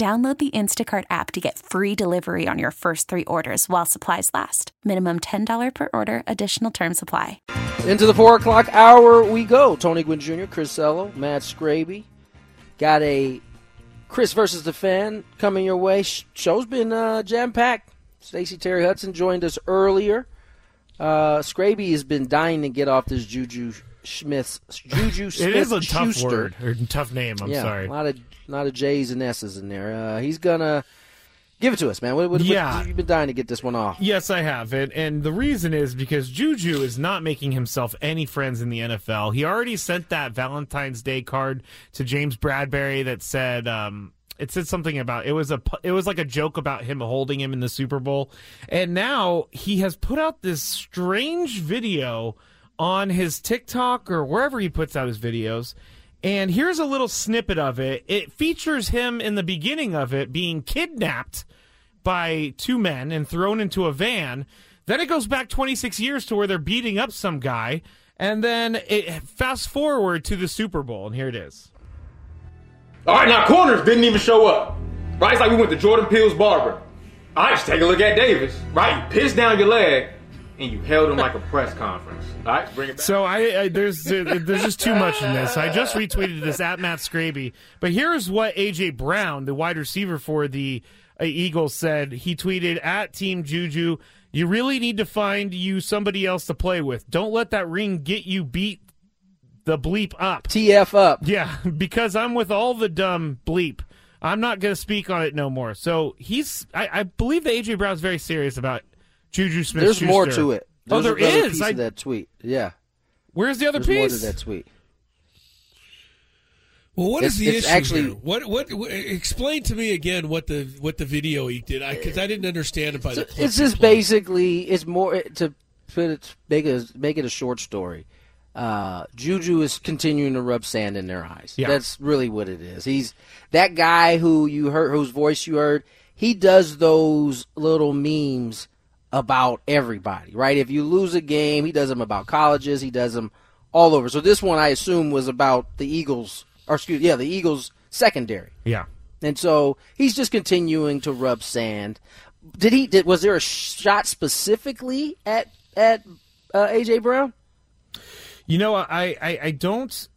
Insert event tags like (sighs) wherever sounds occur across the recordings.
Download the Instacart app to get free delivery on your first three orders while supplies last. Minimum $10 per order, additional term supply. Into the four o'clock hour we go. Tony Gwynn Jr., Chris Ello, Matt Scraby. Got a Chris versus the fan coming your way. Show's been uh, jam packed. Stacey Terry Hudson joined us earlier. Uh, Scraby has been dying to get off this Juju Smith's Juju Smith It is a tough Schuster. word or tough name. I'm yeah, sorry. a lot of a lot of J's and S's in there. Uh, he's gonna give it to us, man. What, what, Yeah. what, you've been dying to get this one off. Yes, I have. And, and the reason is because Juju is not making himself any friends in the NFL. He already sent that Valentine's Day card to James Bradberry that said, um, it said something about it was a it was like a joke about him holding him in the Super Bowl, and now he has put out this strange video on his TikTok or wherever he puts out his videos. And here's a little snippet of it. It features him in the beginning of it being kidnapped by two men and thrown into a van. Then it goes back 26 years to where they're beating up some guy. And then it fast forward to the Super Bowl, and here it is. All right, now corners didn't even show up. Right? It's like we went to Jordan Peele's barber. Right, just take a look at Davis. Right? You pissed down your leg and you held him like a press conference. All right, bring it back. So I, I there's there's just too much in this. I just retweeted this at Matt Scraby, but here's what AJ Brown, the wide receiver for the uh, Eagles, said. He tweeted at Team Juju, "You really need to find you somebody else to play with. Don't let that ring get you beat the bleep up." TF up. Yeah, (laughs) because I'm with all the dumb bleep. I'm not going to speak on it no more. So he's, I, I believe that AJ Brown's very serious about Juju Smith. There's more to it. Oh, There's there. Piece I- of that tweet. Yeah. Where's the other There's more to that tweet. Well, what is It's- the issue actually- here? What, what what explain to me again what the what the video he did because I, didn't understand it by the. It's just he played. basically it's more to put it make it make it a short story. Uh, Juju is continuing to rub sand in their eyes. Yeah. That's really what it is. He's that guy who you heard, whose voice you heard. He does those little memes about everybody, right? If you lose a game, he does them about colleges. He does them all over. So this one, I assume, was about the Eagles, or excuse, yeah, the Eagles secondary. Yeah. And so he's just continuing to rub sand. Did he? Did was there a shot specifically at at uh, AJ Brown? You know, I, I, I don't.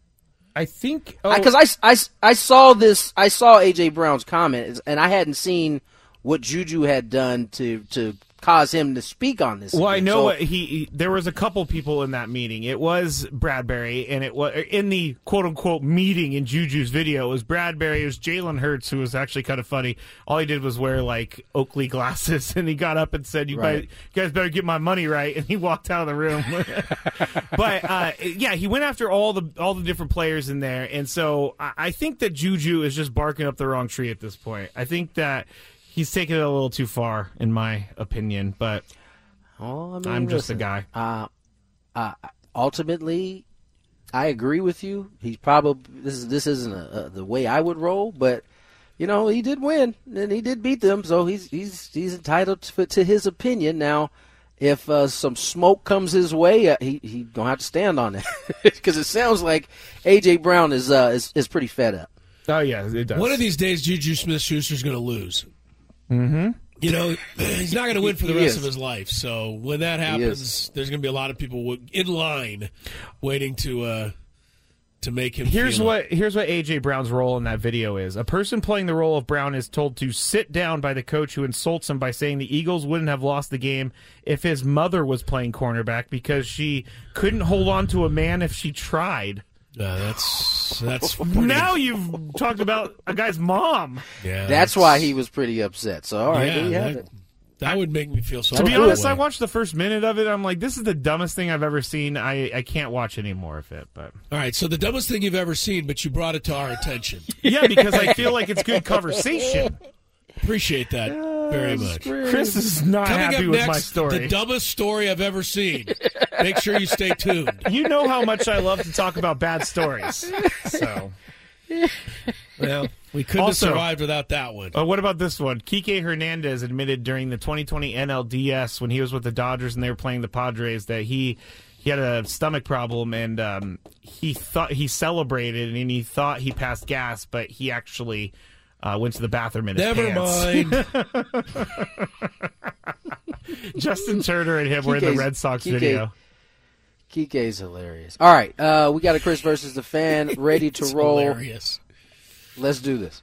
I think oh, Because I, I, I saw this. I saw AJ Brown's comment, and I hadn't seen what Juju had done to to cause him to speak on this. Well, I know So- what he, he. There was a couple people in that meeting. It was Bradberry, and it was in the quote unquote meeting in Juju's video. It was Bradberry. It was Jalen Hurts, who was actually kind of funny. All he did was wear like Oakley glasses, (laughs) and he got up and said, "You, Right. guys, you guys better get my money right." And he walked out of the room. (laughs) but uh, yeah, he went after all the all the different players in there, and so I, I think that Juju is just barking up the wrong tree at this point. I think that. He's taking it a little too far, in my opinion, but Oh, I mean, I'm just a guy. Uh, uh, ultimately, I agree with you. He's probably this is this isn't a, a, the way I would roll, but you know he did win and he did beat them, so he's he's he's entitled to, to his opinion. Now, if uh, some smoke comes his way, uh, he he gonna have to stand on it (laughs) because it sounds like AJ Brown is uh, is is pretty fed up. Oh yeah, it does. One of these days, Juju Smith Schuster's going to lose. Mm-hmm. You know, (clears throat) he's not going to win for the rest of his life. So when that happens, there's going to be a lot of people in line waiting to uh, to make him. Here's what here's what AJ Brown's role in that video is. A person playing the role of Brown is told to sit down by the coach who insults him by saying the Eagles wouldn't have lost the game if his mother was playing cornerback because she couldn't hold on to a man if she tried. Uh, that's that's (laughs) pretty- Now you've talked about a guy's mom. yeah, That's why he was pretty upset. So all right, yeah, there you have that, it. that would make me feel so. To be honest, way. I watched the first minute of it. I'm like, this is the dumbest thing I've ever seen. I, I can't watch any more of it. But All right, so the dumbest thing you've ever seen, but you brought it to our attention. (laughs) yeah, because I feel like it's good conversation. Appreciate that very much. Chris is not Coming happy up with next, my story. the dumbest story I've ever seen. Make sure you stay tuned. (laughs) you know how much I love to talk about bad stories. So, Well, we couldn't Also- have survived without that one. uh, what about this one? Kike Hernandez admitted during the 2020 NLDS when he was with the Dodgers and they were playing the Padres that he he had a stomach problem and um, he thought he celebrated and he thought he passed gas, but he actually uh, went to the bathroom in his Never pants. mind. (laughs) Justin Turner and him were in the Red Sox Kike- video. Kike's hilarious. All right, uh, we got a Chris versus the fan ready to (laughs) roll. hilarious. Let's do this.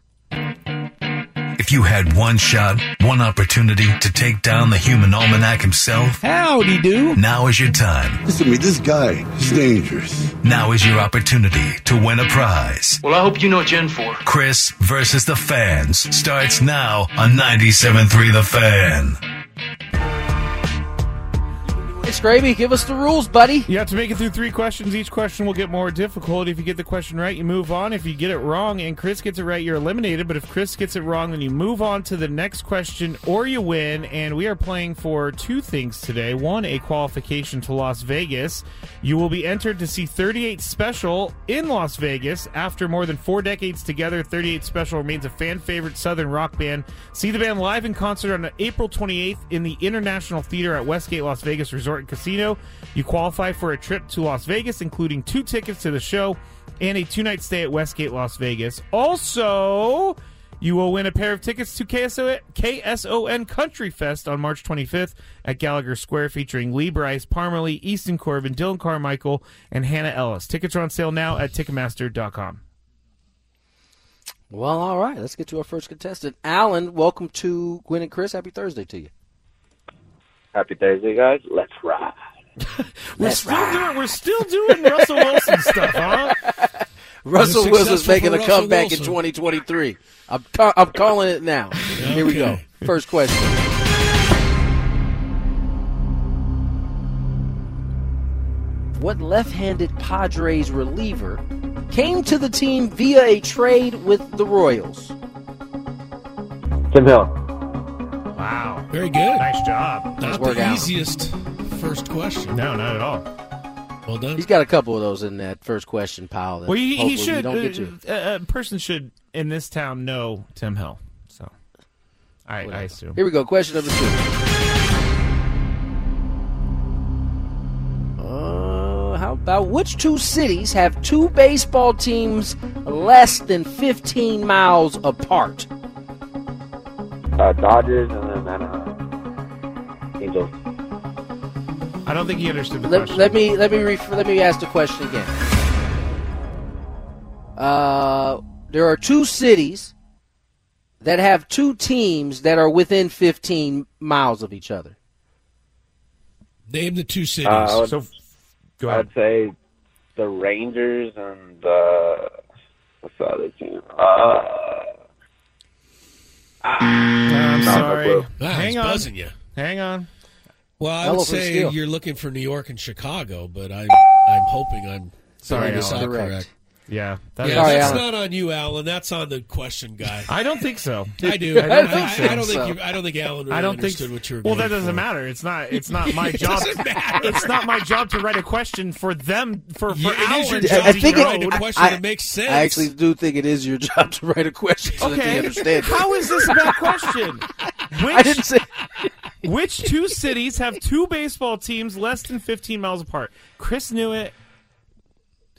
If you had one shot, one opportunity to take down the human almanac himself, Howdy do. now is your time. Listen to me, this guy is dangerous. Now is your opportunity to win a prize. Well, I hope you know what you're in for. Chris versus the fans starts now on 97.3 The Fan. Scraby, give us the rules, buddy. You have to make it through three questions. Each question will get more difficult. If you get the question right, you move on. If you get it wrong and Chris gets it right, you're eliminated. But if Chris gets it wrong, then you move on to the next question or you win. And we are playing for two things today. One, a qualification to Las Vegas. You will be entered to see 38 Special in Las Vegas. After more than four decades together, 38 Special remains a fan favorite Southern rock band. See the band live in concert on April 28th in the International Theater at Westgate Las Vegas Resort Casino. You qualify for a trip to Las Vegas, including two tickets to the show and a two night stay at Westgate Las Vegas. Also, you will win a pair of tickets to KSO- KSON Country Fest on March 25th at Gallagher Square, featuring Lee Brice, Parmalee, Easton Corbin, Dillon Carmichael, and Hannah Ellis. Tickets are on sale now at Ticketmaster.com. Well, all right. Let's get to our first contestant. Alan, welcome to Gwynn and Chris. Happy Thursday to you. Happy Thursday, guys. Let's ride. We're That's still right. doing we're still doing Russell Wilson (laughs) stuff, huh? Russell Was Wilson's successful making for a Russell comeback in 2023. I'm, ca- I'm calling it now. Here we go. Okay. First question. What left-handed Padres reliever came to the team via a trade with the Royals? Tim Hill. Wow. Very good. Nice job. Not work the out. easiest first question. No, not at all. Well done. He's got a couple of those in that first question pile. That Well, he, he should. We don't get uh, a person should in this town know Tim Hill. So, I, I assume. Here we go. Question number two. Uh, how about which two cities have two baseball teams less than 15 miles apart? Uh, Dodgers and then uh, Angels. I don't think he understood the Let, question. let me let me ref- let me ask the question again. Uh, there are two cities that have two teams that are within 15 miles of each other. Name the two cities. Uh, I would, so, go I'd say the Rangers and uh, what's the other team? Uh, I'm sorry. clue. Ah, Hang he's on. buzzing you. Hang on. Well, I would for say steal. you're looking for New York and Chicago, but I'm I'm hoping I'm Sorry, getting this Alan. all Correct. Correct. Yeah. That Yeah, Sorry, that's Alan. not on you, Alan. That's on the question guy. I don't think so. (laughs) I do. I don't think so. I, don't think you, I don't think Alan really I don't think. understood what you were. Well, that doesn't for. matter. It's not. It's not my (laughs) job. doesn't matter. It's not my job to write a question for them. For for Yeah, it is your Alan job I to think it- write a I- question I- that makes sense. I actually do think it is your (laughs) job to write a question so that they Okay. understand. it. How is this a bad question? Which, I didn't say. Which two cities have two baseball teams less than 15 miles apart? Chris knew it.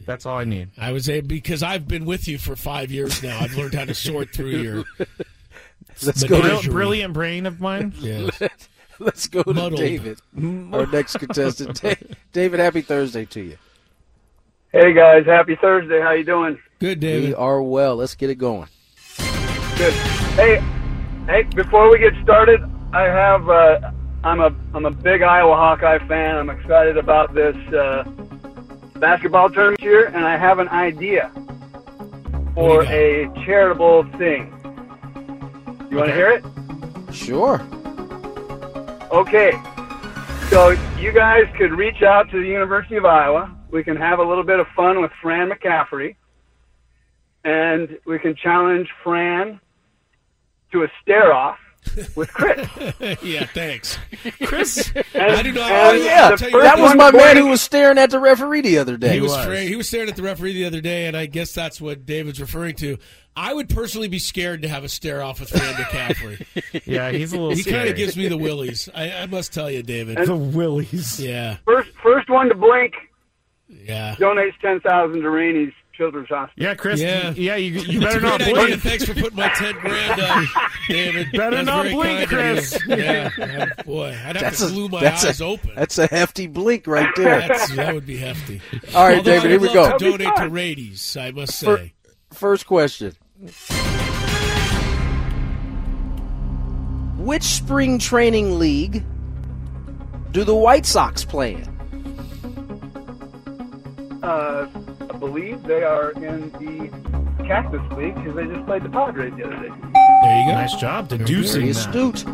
That's all I need. I was able because I've been with you for five years now. I've learned how to sort through your. (laughs) Let's go. To, brilliant brain of mine. (laughs) Yes. let's go to Muddled. David, (laughs) our next contestant. David, happy Thursday to you. Hey guys, happy Thursday. How you doing? Good, David. We David. are well. Let's get it going. Good. Hey, hey. Before we get started, I have. Uh, I'm a I'm a big Iowa Hawkeye fan. I'm excited about this uh, basketball tournament here, and I have an idea for a charitable thing. You want to hear it? Sure. Okay. So you guys could reach out to the University of Iowa. We can have a little bit of fun with Fran McCaffery. And we can challenge Fran to a stare off with Chris. (laughs) yeah, thanks. Chris, (laughs) And, I do not- and Oh, yeah, tell you That was my man who was staring at the referee the other day. He was, was. he was staring at the referee the other day, and I guess that's what David's referring to. I would personally be scared to have a stare off with Fran McCaffery. (laughs) yeah, he's a little. he kind of gives me the willies. I, I must tell you, David. the willies. Yeah, First, first one to blink yeah. donates ten thousand to Rainey's Children's Hospital. Yeah, Chris. Yeah. Yeah, you, you better not blink. idea. Thanks for putting my ten grand up, (laughs) David. Better That's not blink, Chris. Yeah, yeah, boy, I'd have That's to a- glue my that's a- eyes open. That's a hefty blink right there. That's, that would be hefty. (laughs) All right, Although David, here we go. To donate to fun. Rady's, I must For- say. First question. Which spring training league do the White Sox play in? Uh, I believe they are in the Cactus League because they just played the Padres the other day. There you go. Nice job Very deducing that. astute.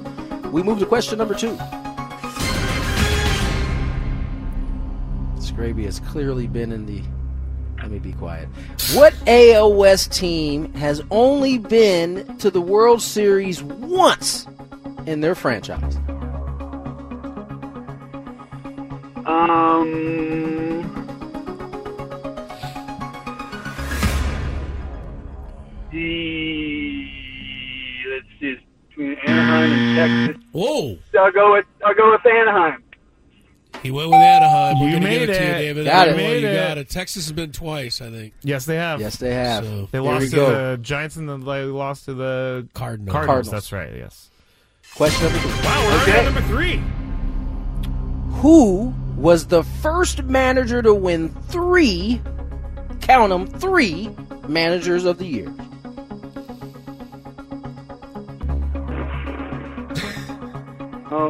We move to question number two. Scraby has clearly been in the. Let me be quiet. What AL West team has only been to the World Series once in their franchise? Um, the let's see, it's between Anaheim and Texas. Whoa! I'll go with I'll go with Anaheim. He went with Anaheim. We're You gonna made give it, to you. David. Got Oh, it. Made you it. got it. Texas has been twice, I think. Yes, they have. Yes, they have. So, They lost to go. the Giants and the, they lost to the Cardinals. Cardinals. Cardinals. That's right. Yes. Question number three. Wow, we're Okay. at number three. Who was the first manager to win three, count them, three managers of the year?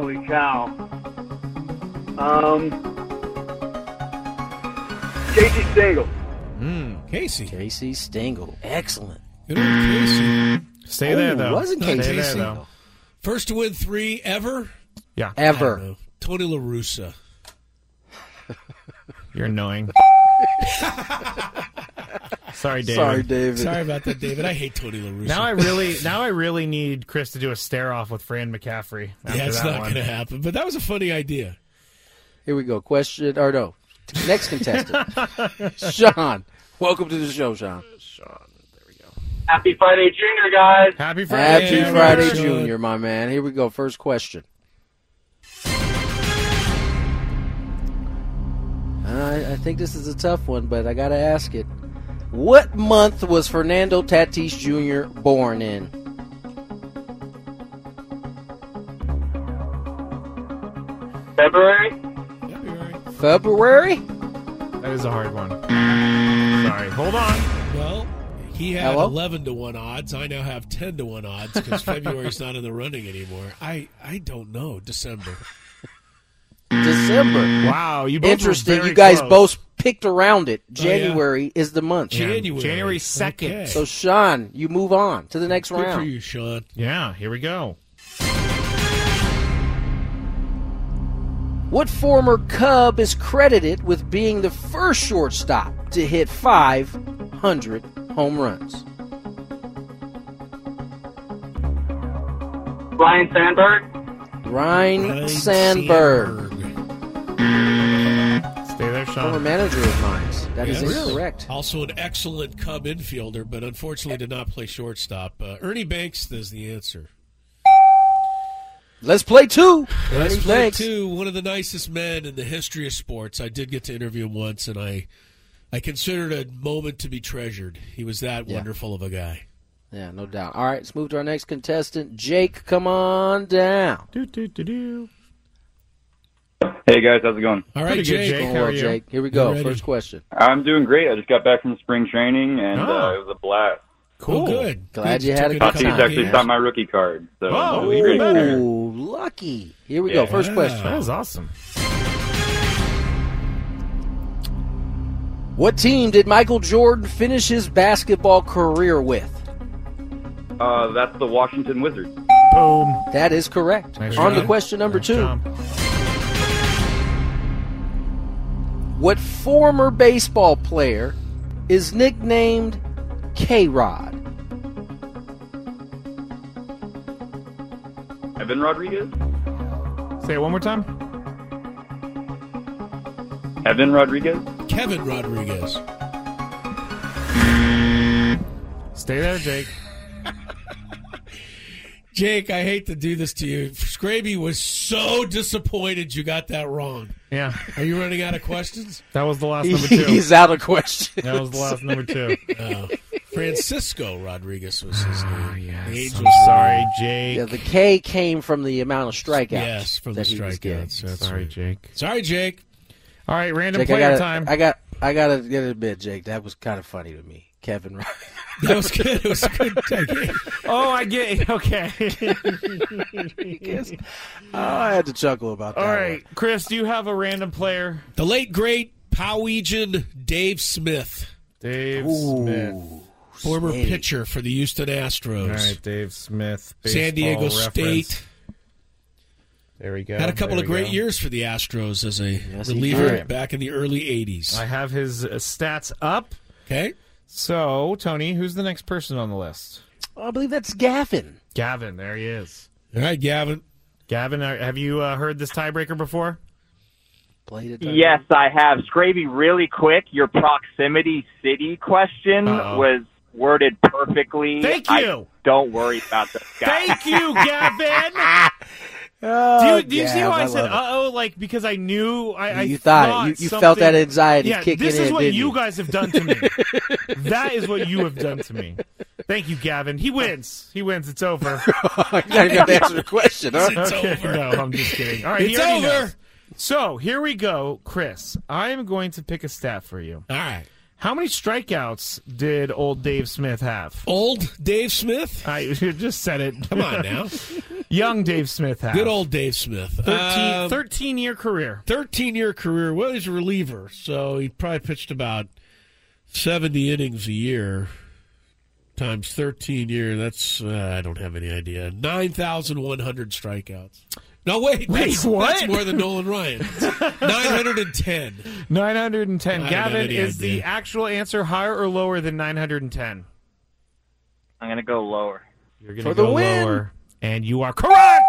Holy cow. Um, Casey Stengel. Casey. Casey Stengel. Excellent. Good old Casey. Stay Oh, there though. wasn't Stay Casey. there though. First to win three ever. Yeah, Ever. know. Tony La Russa. (laughs) you're annoying. (laughs) Sorry, David. Sorry, David. Sorry about that, David. I hate Tony La Russa. Now I really, now I really need Chris to do a stare off with Fran McCaffery. After yeah, it's that not going to happen. But that was a funny idea. Here we go. Question, or no. Next contestant. (laughs) Sean. Welcome to the show, Sean. Sean. There we go. Happy Friday, Junior, guys. Happy Friday, Happy Yeah, Friday. Junior, my man. Here we go. First question. I, I think this is a tough one, but I got to ask it. What month was Fernando Tatis Jr. born in? February. February. February? That is a hard one. Sorry. Hold on. Well, he had Hello? 11 to 1 odds. I now have 10 to 1 odds because February's not in the running anymore. I, I don't know. December. December. Wow, you both Interesting. You guys close. both picked around it. Oh, yeah. January is the month. January. January 2nd. Okay. So, Sean, you move on to the next Good for you, Sean. Yeah, here we go. What former Cub is credited with being the first shortstop to hit 500 home runs? Ryne Sandberg. Ryne, Ryne Sandberg, Stay there, former manager of mine. That is Yes. incorrect. Also an excellent Cub infielder, but unfortunately did not play shortstop. Uh, Ernie Banks is the answer. Let's play two. Let's Ernie play Banks. two. One of the nicest men in the history of sports. I did get to interview him once, and I, I considered a moment to be treasured. He was that Yeah. wonderful of a guy. Yeah, no doubt. All right, let's move to our next contestant. Jake, come on down. Do, do, do, do. Hey guys, how's it going? All right, Pretty good, Jake. Jake. How are you? Jake. Here we go. First question. I'm doing great. I just got back from spring training and Oh. uh, it was a blast. Cool. good. Glad Good. you had a Took good Aussies time. actually man. signed my rookie card, so Oh, it was a even better. Ooh, lucky. Here we Yeah. go. First question. That is awesome. What team did Michael Jordan finish his basketball career with? Uh, that's the Washington Wizards. Boom. That is correct. Nice On to question number Nice two. job. What former baseball player is nicknamed K Rod? Ivan Rodriguez. Say it one more time. Ivan Rodriguez. Kevin Rodriguez. Stay there, Jake. (laughs) Jake, I hate to do this to you. Scraby was so disappointed you got that wrong. Yeah, Are you running out of questions? (laughs) that was the last number two. He's (laughs) out of question. That was the last number two. Oh. Francisco Rodriguez was his ah, name. Oh, yes. Angels. I'm sorry, Jake. Yeah, the K came from the amount of strikeouts. Yes, from the that he strikeouts. That's sorry, right. Jake. Sorry, Jake. All right, random Jake, I player gotta, time. I got, I gotta get a bit, Jake. That was kind of funny to me, Kevin. Rod- (laughs) That was good. It was a good. Jake. oh, I get. It. Okay. oh, I had to chuckle about that. All right. one. Chris, do you have a random player? The late great Powegian Dave Smith, Dave Ooh, Smith. former Snake. pitcher for the Houston Astros, All right, Dave Smith. San Diego baseball State. There we go. Had a couple There of great go. years for the Astros as a Yes, reliever did. back in the early '80s. I have his uh, stats up. Okay, So, Tony, who's the next person on the list? I believe that's Gavin. Gavin. There he is. all right, Gavin. Gavin, uh, have you uh, heard this tiebreaker before? Played it. Yes, I have. Scraby, really quick, your proximity city question Uh-oh. was worded perfectly. Thank I- you. don't worry about this guy. Thank you, Gavin. (laughs) Oh, Do you, do you see Gav, how I, said "uh oh"? Like because I knew I, I You thought it. You- you felt that anxiety yeah, kicking This is in, what you you? guys have done to me. (laughs) that is what you have done to me. Thank you, Gavin. He wins. He wins. It's over. (laughs) I gotta get to answer the question, huh? It's okay, over. no, I'm just kidding. All right, It's over. knows. So here we go, Chris. I am going to pick a stat for you. All right, How many strikeouts did old Dave Smith have? old Dave Smith. I (laughs) just said it. Come on now, (laughs) Young Dave Smith have. good old Dave Smith. 13, Um, 13 year career. 13 year career. Well, he's a reliever, so he probably pitched about 70 innings a year times 13 year. That's, uh, I don't have any idea. 9,100 strikeouts. No, wait. Wait, that's, what? That's more than Nolan Ryan. 910. 910. I Gavin, have any is the actual answer higher or lower than 910? I'm going to go lower. You're going to go win. lower. And you are correct.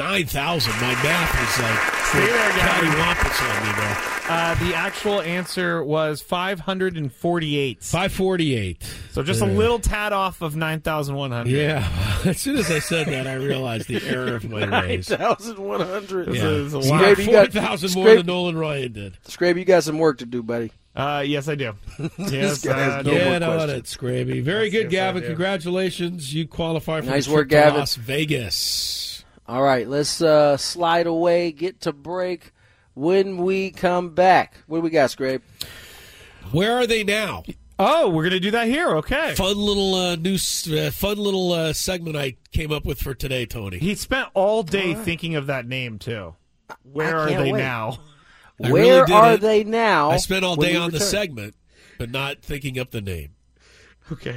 9,000. My math is like Stay there, Gavin. cattywampus on me there. Uh, the actual answer was 548. 548. So just a little tad off of 9,100. Yeah. (laughs) As soon as I said that, I realized the error of my ways. 9,100. This Yeah. is a He lot. got Scrape, you got- 4,000 more Scrape- than Nolan Ryan did. Scrape, you got some work to do, buddy. Uh, yes, I do. (laughs) Yes, guy has uh, no yeah. more Get on questions. it, Scraby. Very Yes, good, yes, I Gavin. do. Congratulations. You qualify for Nice the work, trip to Gavin. Las Vegas. All right, let's uh, slide away, get to break. When we come back, what do we got, Scrape? Where are they now? Oh, we're going to do that here. Okay. Fun little uh, new, uh, fun little uh, segment I came up with for today, Tony. He spent all day thinking of that name, too. Where are they wait. now? I Where really are it. they now? I spent all day we on the segment, but not thinking up the name. Okay.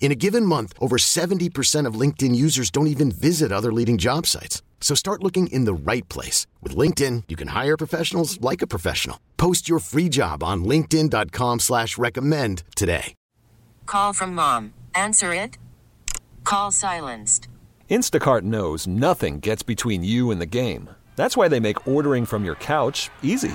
In a given month, over 70% of LinkedIn users don't even visit other leading job sites. So start looking in the right place. With LinkedIn, you can hire professionals like a professional. Post your free job on linkedin.com slash recommend today. Call from mom. Answer it. Call silenced. Instacart knows nothing gets between you and the game. That's why they make ordering from your couch easy.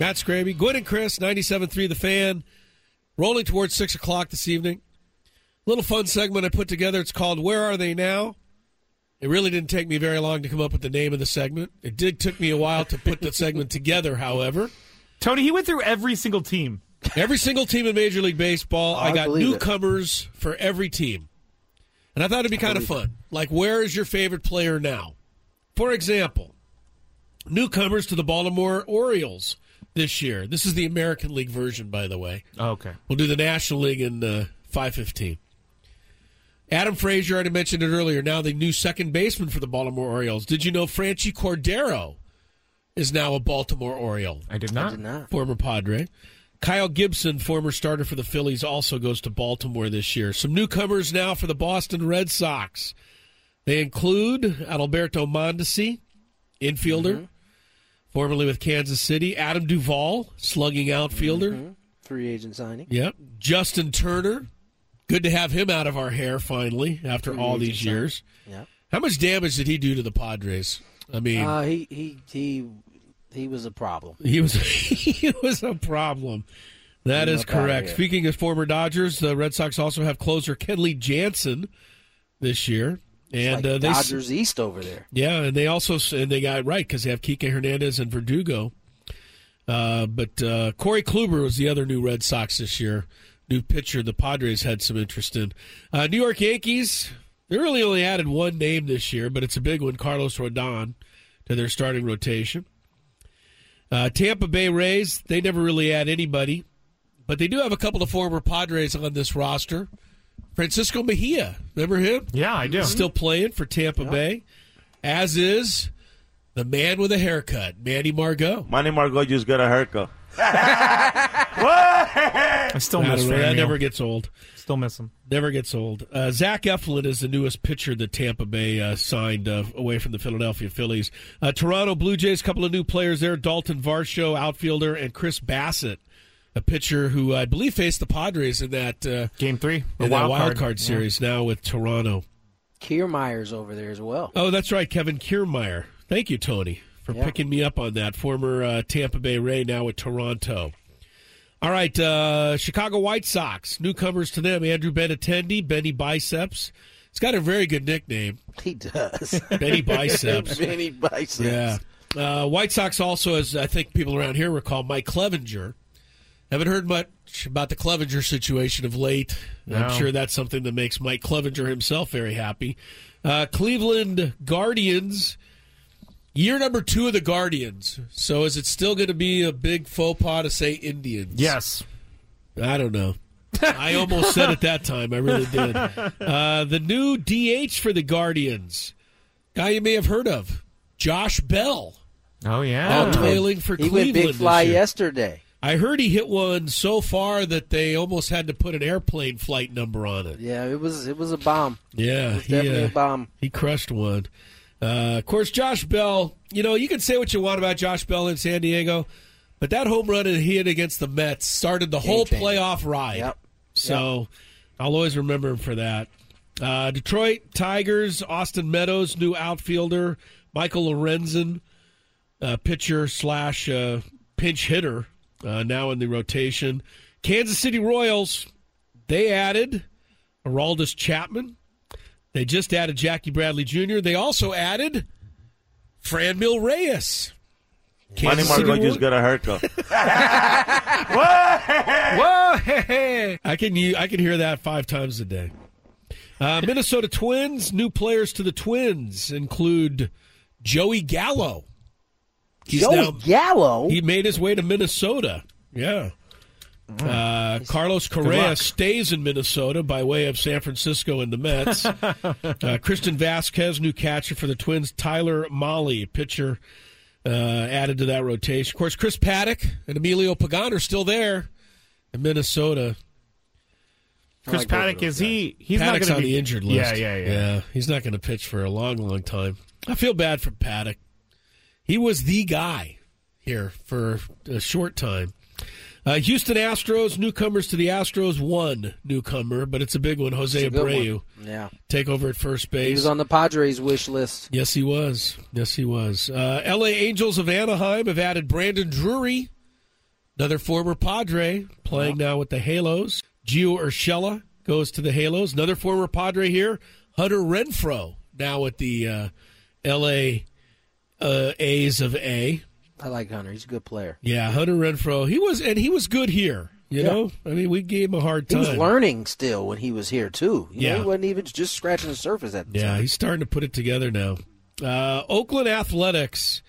Matt Scraby, Gwynn and Chris, 97.3 The Fan. Rolling towards 6 o'clock this evening. Little fun segment I put together. It's called Where Are They Now? It really didn't take me very long to come up with the name of the segment. It did took me a while to put the segment together, however. Tony, he went through every single team. Every single team in Major League Baseball. Oh, I, I got believe it. newcomers for every team. And I thought it'd be kind of fun. Like, where is your favorite player now? For example, newcomers to the Baltimore Orioles this year. This is the American League version, by the way. Oh, okay. We'll do the National League in uh, 515. Adam Frazier, I already mentioned it earlier, now the new second baseman for the Baltimore Orioles. Did you know Franchy Cordero is now a Baltimore Oriole? I did I not. did not. Former Padre. Kyle Gibson, former starter for the Phillies, also goes to Baltimore this year. Some newcomers now for the Boston Red Sox. They include Adalberto Mondesi, infielder, formerly with Kansas City. Adam Duvall, slugging outfielder. Free agent signing. Yep. Justin Turner. Good to have him out of our hair finally after Free all these signing. years. Yep. How much damage did he do to the Padres? I mean, Uh, he he he he was a problem. he was (laughs) he was a problem. That is correct. Speaking of former Dodgers, the Red Sox also have closer Kenley Jansen this year, and like uh, they Dodgers East over there. yeah, and they also and they got it right because they have Kike Hernandez and Verdugo. Uh, but uh, Corey Kluber was the other new Red Sox this year, new pitcher. The Padres had some interest in. Uh, new York Yankees. They really only added one name this year, but it's a big one, Carlos Rodon, to their starting rotation. Uh, Tampa Bay Rays. They never really add anybody, but they do have a couple of former Padres on this roster. Francisco Mejia, remember him? Yeah, I do. Still playing for Tampa Bay, as is the man with a haircut, Manny Margot. Manny Margot just got a haircut. (laughs) I still miss don't know, that never gets old. Still miss him. Never gets old. Uh, Zach Eflin is the newest pitcher that Tampa Bay uh, signed uh, away from the Philadelphia Phillies. Uh, Toronto Blue Jays, couple of new players there: Dalton Varsho, outfielder, and Chris Bassitt, a pitcher who I believe faced the Padres in that uh, Game three, the in that wild wild card. card Yeah. series. Now with Toronto. Kiermaier's over there as well. Oh, that's right, Kevin Kiermaier. Thank you, Tony, for Yeah. picking me up on that. Former uh, Tampa Bay Ray, now with Toronto. All right, uh, Chicago White Sox, newcomers to them: Andrew Benintendi, Benny Biceps. It's got a very good nickname. He does. (laughs) Benny Biceps. (laughs) Benny Biceps. Yeah. Uh, White Sox also, as I think people around here recall, Mike Clevinger. Haven't heard much about the Clevinger situation of late. No. I'm sure that's something that makes Mike Clevinger himself very happy. Uh, Cleveland Guardians, year number two of the Guardians. So is it still going to be a big faux pas to say Indians? Yes. I don't know. I almost said it that time. I really did. (laughs) Uh, the new DH for the Guardians, guy you may have heard of, Josh Bell. Oh yeah. All toiling for he Cleveland. went big fly yesterday. I heard he hit one so far that they almost had to put an airplane flight number on it. Yeah, it was it was a bomb. Yeah, he, definitely uh, a bomb. He crushed one. Uh, of course, Josh Bell. You know, you can say what you want about Josh Bell in San Diego, but that home run that he hit against the Mets started the Game whole changer. playoff ride. Yep. So I'll always remember him for that. Uh, Detroit Tigers, Austin Meadows, new outfielder, Michael Lorenzen, uh, pitcher slash uh, pinch hitter, uh, now in the rotation. Kansas City Royals, they added Aroldis Chapman. They just added Jackie Bradley Jr. They also added Franmil Reyes. Manny Kansas City Margot just got a haircut. (laughs) Whoa! Whoa! I can u- I can hear that five times a day. Uh, Minnesota Twins new players to the Twins include Joey Gallo. Joey Gallo? He made his way to Minnesota. Yeah. Uh, Carlos Correa stays in Minnesota by way of San Francisco and the Mets. (laughs) uh, Christian Vázquez, new catcher for the Twins. Tyler Mahle, pitcher, uh, added to that rotation. Of course, Chris Paddack and Emilio Pagan are still there in Minnesota. Chris Paddack is he? He's Paddack's not on going to be the injured list. Yeah, yeah, yeah. he's not going to pitch for a long, long time. I feel bad for Paddack. He was the guy here for a short time. Uh, Houston Astros newcomers to the Astros. One newcomer, but it's a big one. Jose Abreu one. Yeah. take over at first base. He was on the Padres wish list. Yes, he was. Yes, he was. Uh, L.A. Angels of Anaheim have added Brandon Drury, another former Padre, playing now with the Halos. Gio Urshela goes to the Halos. Another former Padre here, Hunter Renfroe, now with the uh, L.A. Uh, A's of A. I like Hunter. He's a good player. Yeah, Hunter Renfroe. He was, and he was good here. You Yeah. know, I mean, we gave him a hard time. He was learning still when he was here too. You know, Yeah. he wasn't even just scratching the surface at the Yeah, time. he's starting to put it together now. Uh, Oakland Athletics.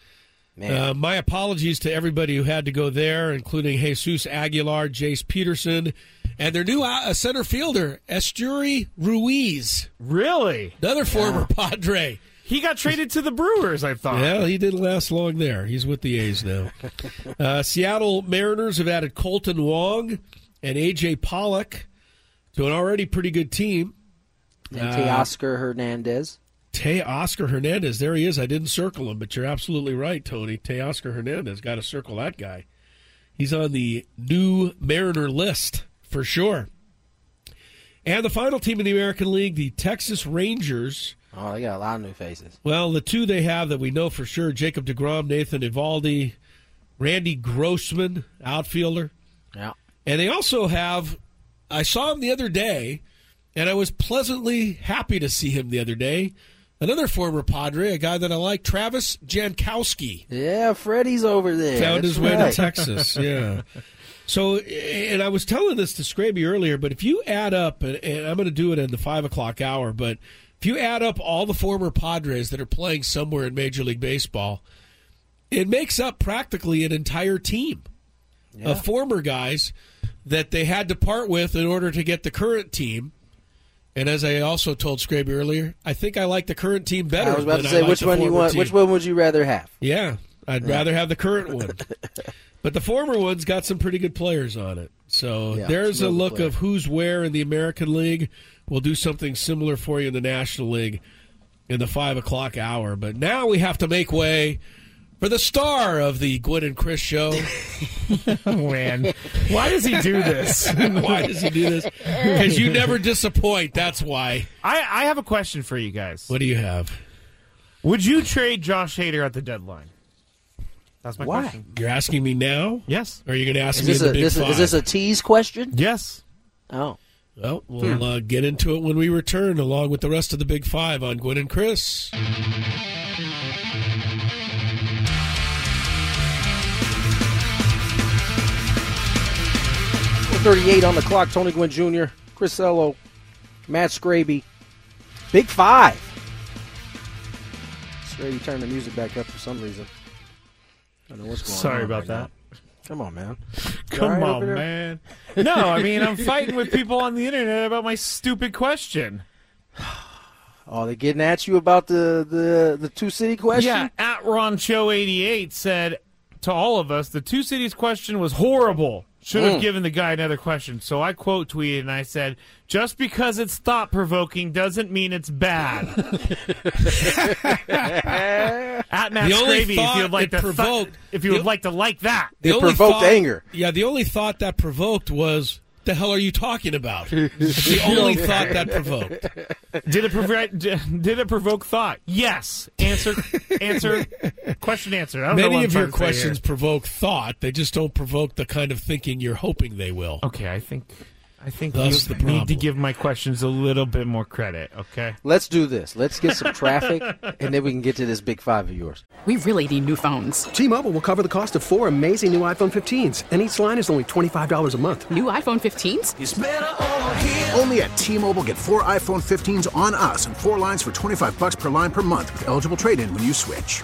Uh, my apologies to everybody who had to go there, including Jesus Aguilar, Jace Peterson, and their new uh, center fielder, Esteury Ruiz. Really? Another former Padre. He got traded to the Brewers. I thought. Yeah, he didn't last long there. He's with the A's now. (laughs) uh, Seattle Mariners have added Kolten Wong and A.J. Pollock to an already pretty good team. And Uh, Teoscar Hernandez. Tay Oscar Hernandez. There he is. I didn't circle him, but you're absolutely right, Tony. Tay Oscar Hernandez. Got to circle that guy. He's on the new Mariner list for sure. And the final team in the American League, the Texas Rangers. Oh, they got a lot of new faces. Well, the two they have that we know for sure Jacob DeGrom, Nathan Eovaldi, Randy Grossman, outfielder. Yeah. And they also have, I saw him the other day, and I was pleasantly happy to see him the other day. Another former Padre, a guy that I like, Travis Jankowski. Yeah, Freddie's over there. Found That's his way right. to Texas. (laughs) Yeah. So, and I was telling this to Scraby earlier, but if you add up, and, and I'm going to do it in the five o'clock hour, but if you add up all the former Padres that are playing somewhere in Major League Baseball, it makes up practically an entire team of former guys that they had to part with in order to get the current team. And as I also told Scraby earlier, I think I like the current team better. I was about to say like which one you want. team. Which one would you rather have? Yeah, I'd Yeah. rather have the current one. (laughs) but the former one's got some pretty good players on it. So Yeah, there's a look players. of who's where in the American League. We'll do something similar for you in the National League in the five o'clock hour. But now we have to make way for the star of the Gwynn and Chris show. (laughs) Man, why does he do this? (laughs) why does he do this? Because you never disappoint. That's why. I, I have a question for you guys. What do you have? Would you trade Josh Hader at the deadline? That's my Why? question. You're asking me now? Yes. Or are you going to ask Is me this, in a, the Big this, Five? is this a tease question? Yes. Oh. Well, we'll uh, get into it when we return, along with the rest of the Big Five on Gwynn and Chris. Thirty-eight on the clock. Tony Gwynn Jr., Chris Ello, Matt Scraby, Big Five. Scraby turned the music back up for some reason. I don't know what's going on. Sorry about right that. now. Come on, man. You Come right on, man. No, I mean I'm fighting with people on the internet about my stupid question. (sighs) Oh, they're getting at you about the the the two city question? Yeah, at Ron Show 88 said to all of us, the two cities question was horrible. Should have Mm. given the guy another question. So I quote tweeted and I said, just because it's thought provoking doesn't mean it's bad. (laughs) (laughs) at Matt The only if thought you would like it to th- provoked- if you would like to like that. The only thought- Yeah, the only thought that provoked was, "The hell are you talking about?" (laughs) It's the only thought that provoked. Did it provoke? Did it provoke thought? Yes. Answer. Answer. question answered. I don't know Many what I'm of your trying to say here. questions provoke thought; they just don't provoke the kind of thinking you're hoping they will. Okay, I think I think Thus you the need to give my questions a little bit more credit. Okay. Let's do this. Let's get some (laughs) traffic, and then we can get to this Big Five of yours. We really need new phones. T-Mobile will cover the cost of four amazing new iPhone 15s, and each line is only $25 a month. New iPhone 15s? Only at T-Mobile get four iPhone 15s on us and four lines for 25 bucks per line per month with eligible trade-in when you switch.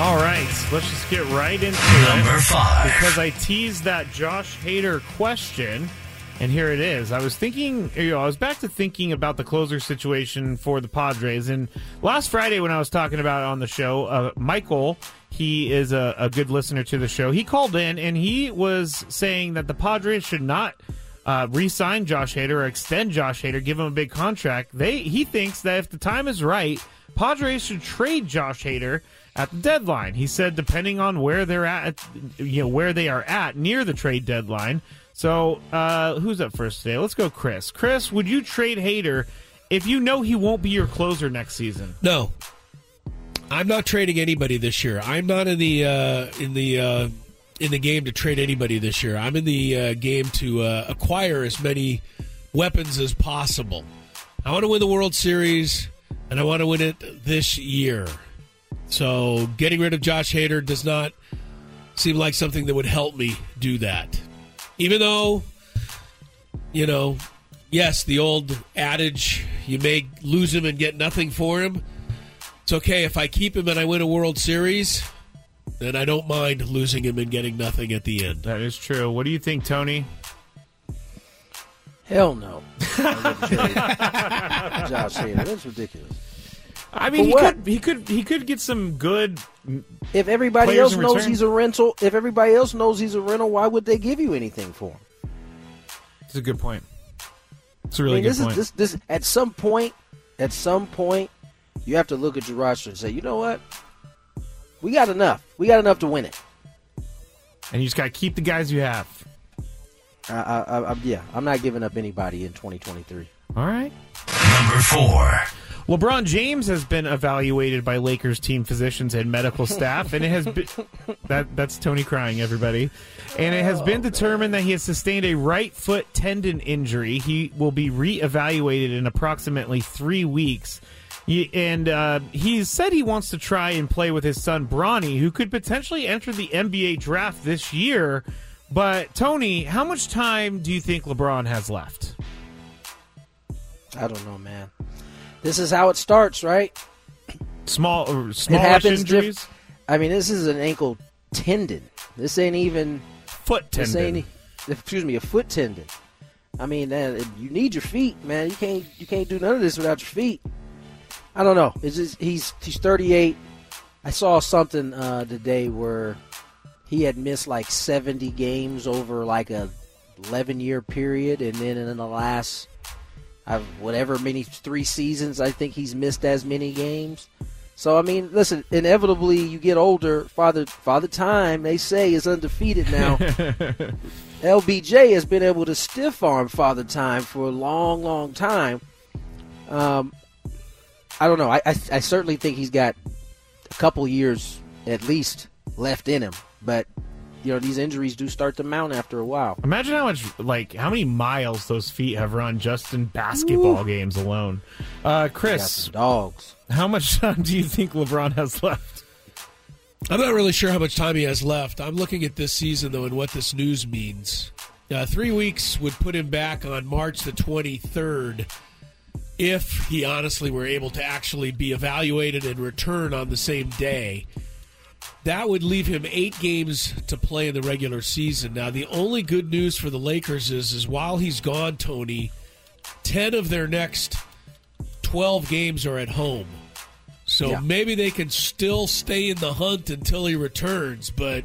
All right, let's just get right into Number it. five. Because I teased that Josh Hader question, and here it is. I was thinking, you know, I was back to thinking about the closer situation for the Padres. And last Friday, when I was talking about it on the show, uh, Michael, he is a, a good listener to the show. He called in and he was saying that the Padres should not uh, re-sign Josh Hader or extend Josh Hader, give him a big contract. They he thinks that if the time is right, Padres should trade Josh Hader at the deadline. He said depending on where they're at, you know where they are at near the trade deadline. So uh, who's up first today? Let's go, Chris. Chris, would you trade Hader if you know he won't be your closer next season? No, I'm not trading anybody this year. I'm not in the uh, in the uh, in the game to trade anybody this year. I'm in the uh, game to uh, acquire as many weapons as possible. I want to win the World Series, and I want to win it this year. So getting rid of Josh Hader does not seem like something that would help me do that. Even though, you know, yes, the old adage, you may lose him and get nothing for him. It's okay if I keep him and I win a World Series, then I don't mind losing him and getting nothing at the end. That is true. What do you think, Tony? Hell no. (laughs) Josh Hader, that's ridiculous. I mean, he could he could he could get some good. If everybody else in knows return. he's a rental, if everybody else knows he's a rental, why would they give you anything for him? It's a good point. It's a really I mean, good this point. is this this at some point, at some point, you have to look at your roster and say, you know what, we got enough. We got enough to win it. and you just got to keep the guys you have. I, I, I, yeah, I'm not giving up anybody in 2023. All right. Number four. LeBron James has been evaluated by Lakers team physicians and medical staff, and it has been that that's Tony crying, everybody. And it has been determined that he has sustained a right foot tendon injury. He will be reevaluated in approximately three weeks. And uh, he said he wants to try and play with his son Bronny, who could potentially enter the NBA draft this year. But Tony, how much time do you think LeBron has left? I don't know, man. This is how it starts, right? Small it small happens. injuries. diff- I mean, this is an ankle tendon. This ain't even foot This tendon. ain't, e, excuse me, a foot tendon. I mean, uh, you need your feet, man. You can't you can't do none of this without your feet. I don't know. It's just he's he's 38. I saw something uh, today where he had missed like 70 games over like a 11 year period, and then in the last uh, whatever many three seasons, I think he's missed as many games. So I mean, listen, inevitably you get older. Father, Father Time, they say, is undefeated now. (laughs) LBJ has been able to stiff arm Father Time for a long, long time. Um, I don't know. I, I, I certainly think he's got a couple years at least left in him, but you know these injuries do start to mount after a while. Imagine how much, like, how many miles those feet have run just in basketball games alone. Uh, Chris, dogs. How much time do you think LeBron has left? I'm not really sure how much time he has left. I'm looking at this season, though, and what this news means. Uh, three weeks would put him back on March the 23rd if he honestly were able to actually be evaluated and return on the same day. That would leave him eight games to play in the regular season. Now, the only good news for the Lakers is, is while he's gone, Tony, 10 of their next 12 games are at home. So Yeah. maybe they can still stay in the hunt until he returns. But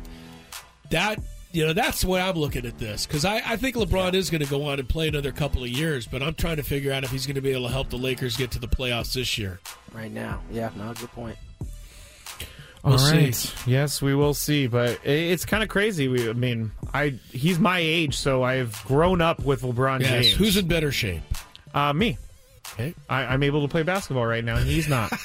that, you know, that's the way I'm looking at this. Because I, I think LeBron is going to go on and play another couple of years. But I'm trying to figure out if he's going to be able to help the Lakers get to the playoffs this year. Right now, yeah, no, good point. We'll All right. see. Yes, we will see. But it's kind of crazy. We, I mean, I he's my age, so I've grown up with LeBron Yes. James. Who's in better shape? Uh, me. Okay. I, I'm able to play basketball right now, and he's not. (laughs)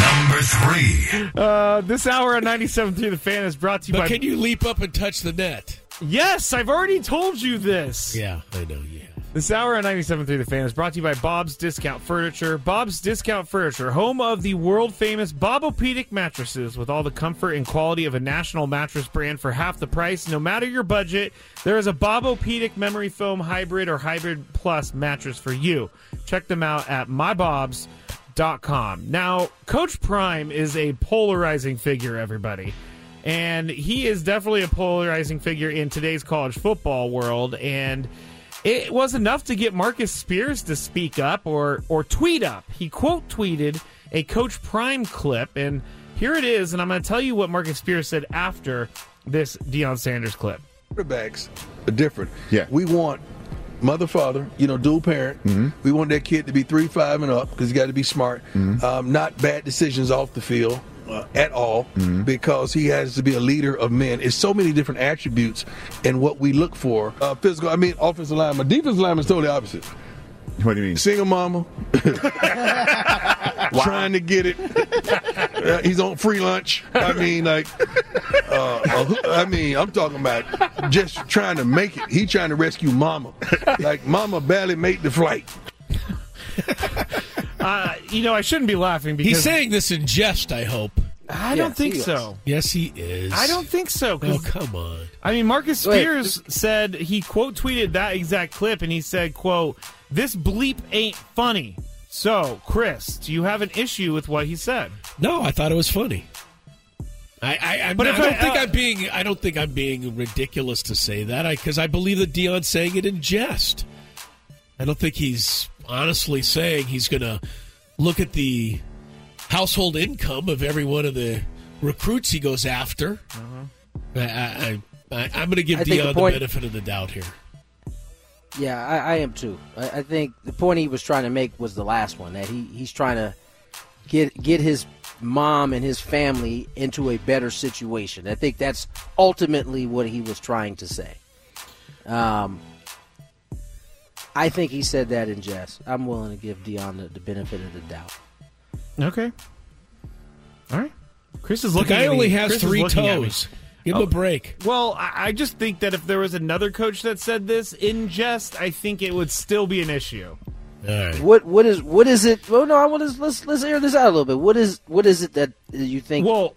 Number three. uh, this hour on 97.3 The Fan is brought to you But by... can you leap up and touch the net? Yes, I've already told you this. Yeah, I know. Yeah. This hour on 97.3 The Fan is brought to you by Bob's Discount Furniture. Bob's Discount Furniture, home of the world famous Bobopedic mattresses with all the comfort and quality of a national mattress brand for half the price. No matter your budget, there is a Bobopedic memory foam hybrid or hybrid plus mattress for you. Check them out at mybobs.com. Now, Coach Prime is a polarizing figure, everybody. And he is definitely a polarizing figure in today's college football world. And it was enough to get Marcus Spears to speak up or or tweet up. He quote tweeted a Coach Prime clip, and here it is. And I'm going to tell you what Marcus Spears said after this Deion Sanders clip. quarterbacks are different. Yeah. We want mother, father, you know, dual parent. We want that kid to be three, five, and up because he got to be smart. Um, not bad decisions off the field. Uh, at all, because he has to be a leader of men. It's so many different attributes and what we look for. Uh, physical, I mean, offensive line. My defensive line is totally opposite. What do you mean? Single mama, (laughs) trying to get it. Uh, he's on free lunch. I mean, like, uh, uh, I mean, I'm talking about just trying to make it. He trying to rescue mama. Like, mama barely made the flight. (laughs) Uh, you know, I shouldn't be laughing because He's saying this in jest, I hope. I don't think so. Yes, he is. I don't think so. Oh, come on. I mean, Marcus Wait. Spears said he quote tweeted that exact clip, and he said, "quote This bleep ain't funny." So, Chris, do you have an issue with what he said? No, I thought it was funny. I, I, I'm But not- if I don't I- think uh, I'm being. I don't think I'm being ridiculous to say that, because I, believe that Deion's saying it in jest. I don't think he's honestly saying he's going to look at the household income of every one of the recruits he goes after. I, I, I, I, I'm going to give I Deion the the, benefit of the doubt here. Yeah, I, I am too. I, I think the point he was trying to make was the last one that he, he's trying to get get his mom and his family into a better situation. I think that's ultimately what he was trying to say. Um, I think he said that in jest. I'm willing to give Deion the, the benefit of the doubt. Okay. All right. Chris is The looking. guy at me. only has Chris is three looking at me. toes. Give him a oh. break. Well, I, I just think that if there was another coach that said this in jest, I think it would still be an issue. All right. What what is what is it? Well, no, I want to let's let's air this out a little bit. What is what is it that you think? Well,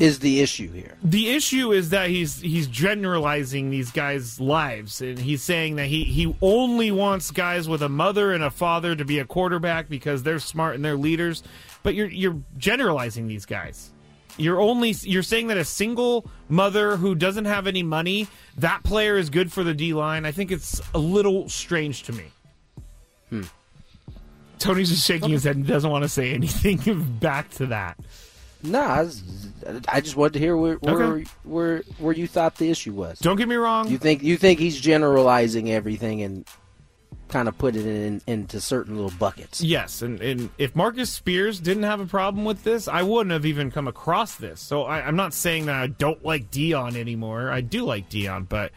is the issue here? The issue is that he's he's generalizing these guys' lives, and he's saying that he he only wants guys with a mother and a father to be a quarterback because they're smart and they're leaders. But you're you're generalizing these guys. You're only you're saying that a single mother who doesn't have any money, that player is good for the D line. I think it's a little strange to me. Hmm. Tony's just shaking his head and doesn't want to say anything (laughs) back to that. Nah, I, was- I just wanted to hear where where, Okay. where where you thought the issue was. Don't get me wrong. You think you think he's generalizing everything and kind of put it in into certain little buckets. Yes, and, and if Marcus Spears didn't have a problem with this, I wouldn't have even come across this. So I, I'm not saying that I don't like Deion anymore. I do like Deion, but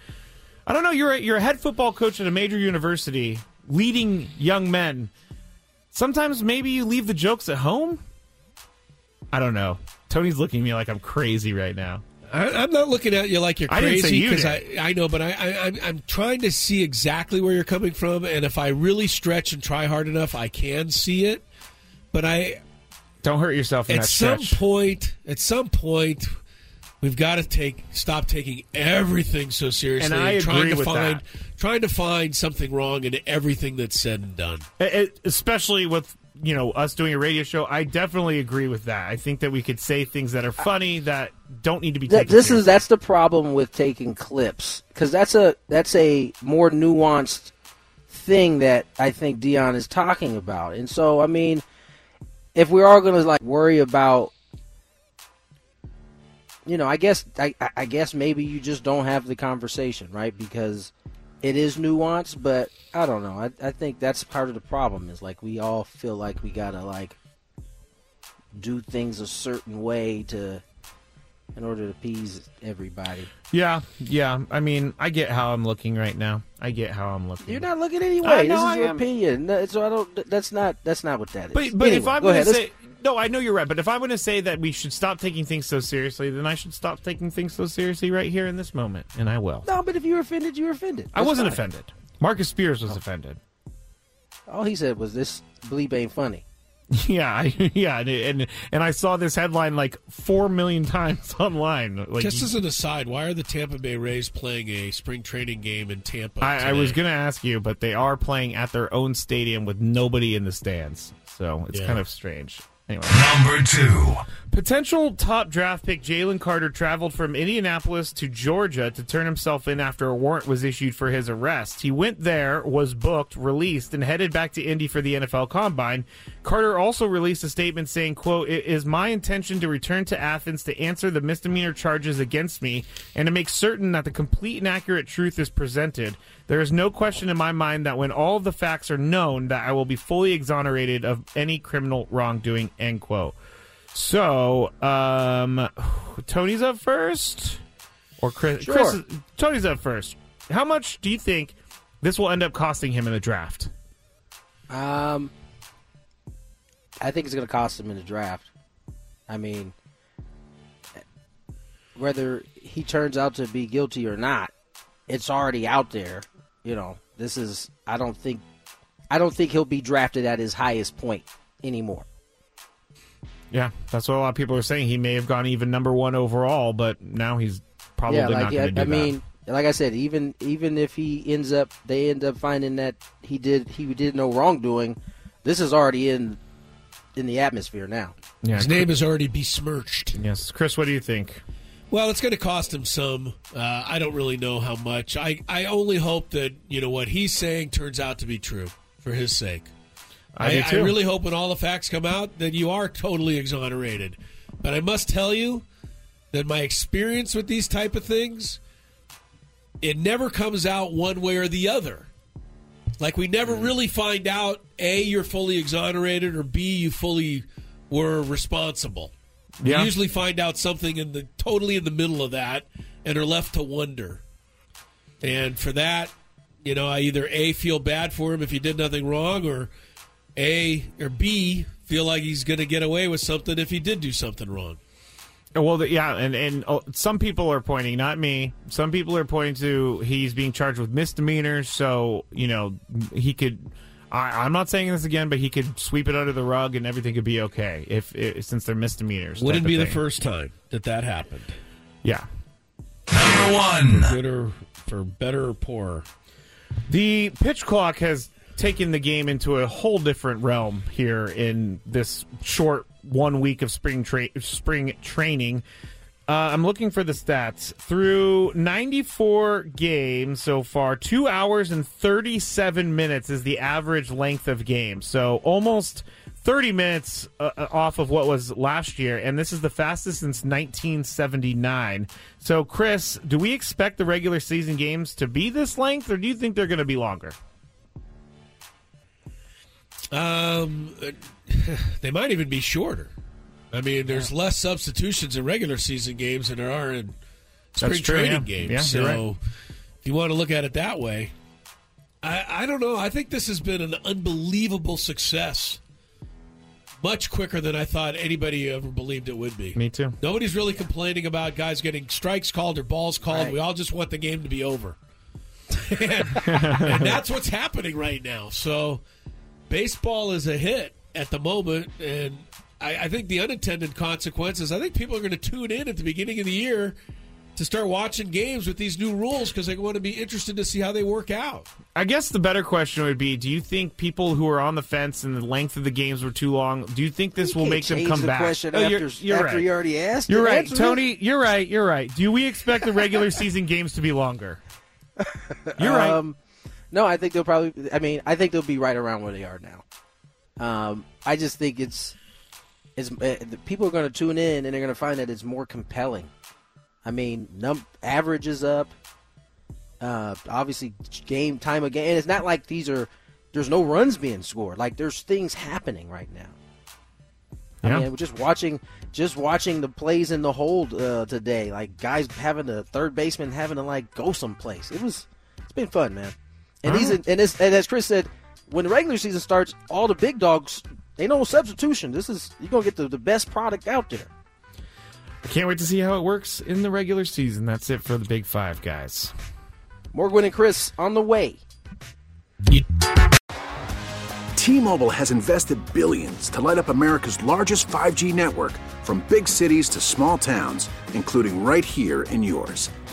I don't know. You're a, you're a head football coach at a major university, leading young men. Sometimes maybe you leave the jokes at home. I don't know. Tony's looking at me like I'm crazy right now. I, I'm not looking at you like you're I crazy because did. I, I know, but I, I I'm, I'm trying to see exactly where you're coming from, and if I really stretch and try hard enough, I can see it. But I Don't hurt yourself in at that some stretch. point, at some point, we've got to take stop taking everything so seriously. And I trying agree to with find that. trying to find something wrong in everything that's said and done. E- especially with you know us doing a radio show i definitely agree with that i think that we could say things that are funny that don't need to be Th- taken this seriously. is that's the problem with taking clips because that's a that's a more nuanced thing that I think Deion is talking about. And so I mean, if we are going to like worry about, you know, I guess I- I guess maybe you just don't have the conversation, right? Because it is nuanced, but I don't know. I, I think that's part of the problem is like we all feel like we gotta like do things a certain way to in order to appease everybody. yeah yeah i mean i get how i'm looking right now i get how i'm looking You're not looking anyway. This is I your am. opinion. No, So I don't. That's not. That's not what that is. but, but if i'm go gonna Let's- say no i know you're right but if i'm going to say that we should stop taking things so seriously then i should stop taking things so seriously right here in this moment and i will no, but if you're offended, you're offended. i wasn't fine. offended marcus spears was offended All he said was, "This bleep ain't funny." (laughs) yeah I, yeah and, and and i saw this headline like four million times (laughs) online like Just as an aside, why are the Tampa Bay Rays playing a spring training game in Tampa? I, I was going to ask you, but they are playing at their own stadium with nobody in the stands, so it's Yeah. kind of strange. Anyway, Number two. potential top draft pick Jalen Carter traveled from Indianapolis to Georgia to turn himself in after a warrant was issued for his arrest. He went there, was booked, released, and headed back to Indy for the NFL Combine. Carter also released a statement saying, "quote It is my intention to return to Athens to answer the misdemeanor charges against me and to make certain that the complete and accurate truth is presented. There is no question in my mind that when all of the facts are known, that I will be fully exonerated of any criminal wrongdoing." End quote. So, um, Tony's up first, or Chris? Sure. Chris is- Tony's up first. How much do you think this will end up costing him in the draft? Um, I think it's going to cost him in the draft. I mean, whether he turns out to be guilty or not, it's already out there. You know, this is. I don't think. I don't think he'll be drafted at his highest point anymore. Yeah, that's what a lot of people are saying. He may have gone even number one overall, but now he's probably yeah, like not I, going to do I that. mean, like I said, even even if he ends up, they end up finding that he did he did no wrongdoing. This is already in in the atmosphere now. yeah, His name is already besmirched. Yes, Chris, what do you think? Well, it's going to cost him some. Uh, I don't really know how much. I, I only hope that you know what he's saying turns out to be true for his sake. I do too. really hope when all the facts come out that you are totally exonerated. But I must tell you that my experience with these type of things, it never comes out one way or the other. Like we never Mm. really find out a you're fully exonerated or b you fully were responsible. Yeah. You usually find out something in the totally in the middle of that and are left to wonder. And for that, you know, I either A feel bad for him if he did nothing wrong or A or B feel like he's going to get away with something if he did do something wrong. Well, the, yeah, and and uh, some people are pointing, not me. Some people are pointing to he's being charged with misdemeanors, so you know he could. I, I'm not saying this again, but he could sweep it under the rug and everything could be okay if, if since they're misdemeanors. Wouldn't be the first time that that happened. Yeah. Number one. For good or for better or poorer. The pitch clock has taken the game into a whole different realm here in this short one week of spring tra- spring training. Uh, I'm looking for the stats. Through 94 games so far, two hours and 37 minutes is the average length of game. So almost 30 minutes uh, uh, off of what was last year, and this is the fastest since 1979. So, Chris, do we expect the regular season games to be this length, or do you think they're going to be longer? Um, (laughs) they might even be shorter. I mean, there's less substitutions in regular season games than there are in spring That's true, training yeah. games. Yeah, so, right. if you want to look at it that way, I, I don't know. I think this has been an unbelievable success. Much quicker than I thought anybody ever believed it would be. Me too. Nobody's really complaining about guys getting strikes called or balls called. Right. We all just want the game to be over. (laughs) and, and that's what's happening right now. So baseball is a hit at the moment, and I, I think the unintended consequences. I think people are going to tune in at the beginning of the year to start watching games with these new rules because they want to be interested to see how they work out. I guess the better question would be: Do you think people who are on the fence and the length of the games were too long? Do you think this You will make them come the back? question Oh, after- you're, you're after right. you already asked You're right, Answer. Tony. You're right. You're right. Do we expect the regular (laughs) season games to be longer? (laughs) You're right. Um, no, I think they'll probably. I mean, I think they'll be right around where they are now. Um, I just think it's, it's uh, the people are going to tune in and they're going to find that it's more compelling. I mean, num average is up. Uh, obviously, game time again. And it's not like these are. There's no runs being scored. Like there's things happening right now. Yeah. I mean, just watching, just watching the plays in the hold uh, today, like guys having the third baseman having to like go someplace. It was, it's been fun, man. And these, and, it's, and as Chris said, when the regular season starts, all the big dogs, they no substitution. This is you're gonna get the, the best product out there. I can't wait to see how it works in the regular season. That's it for the Big Five, guys. Morgan and Chris on the way. T-Mobile has invested billions to light up America's largest 5G network from big cities to small towns, including right here in yours.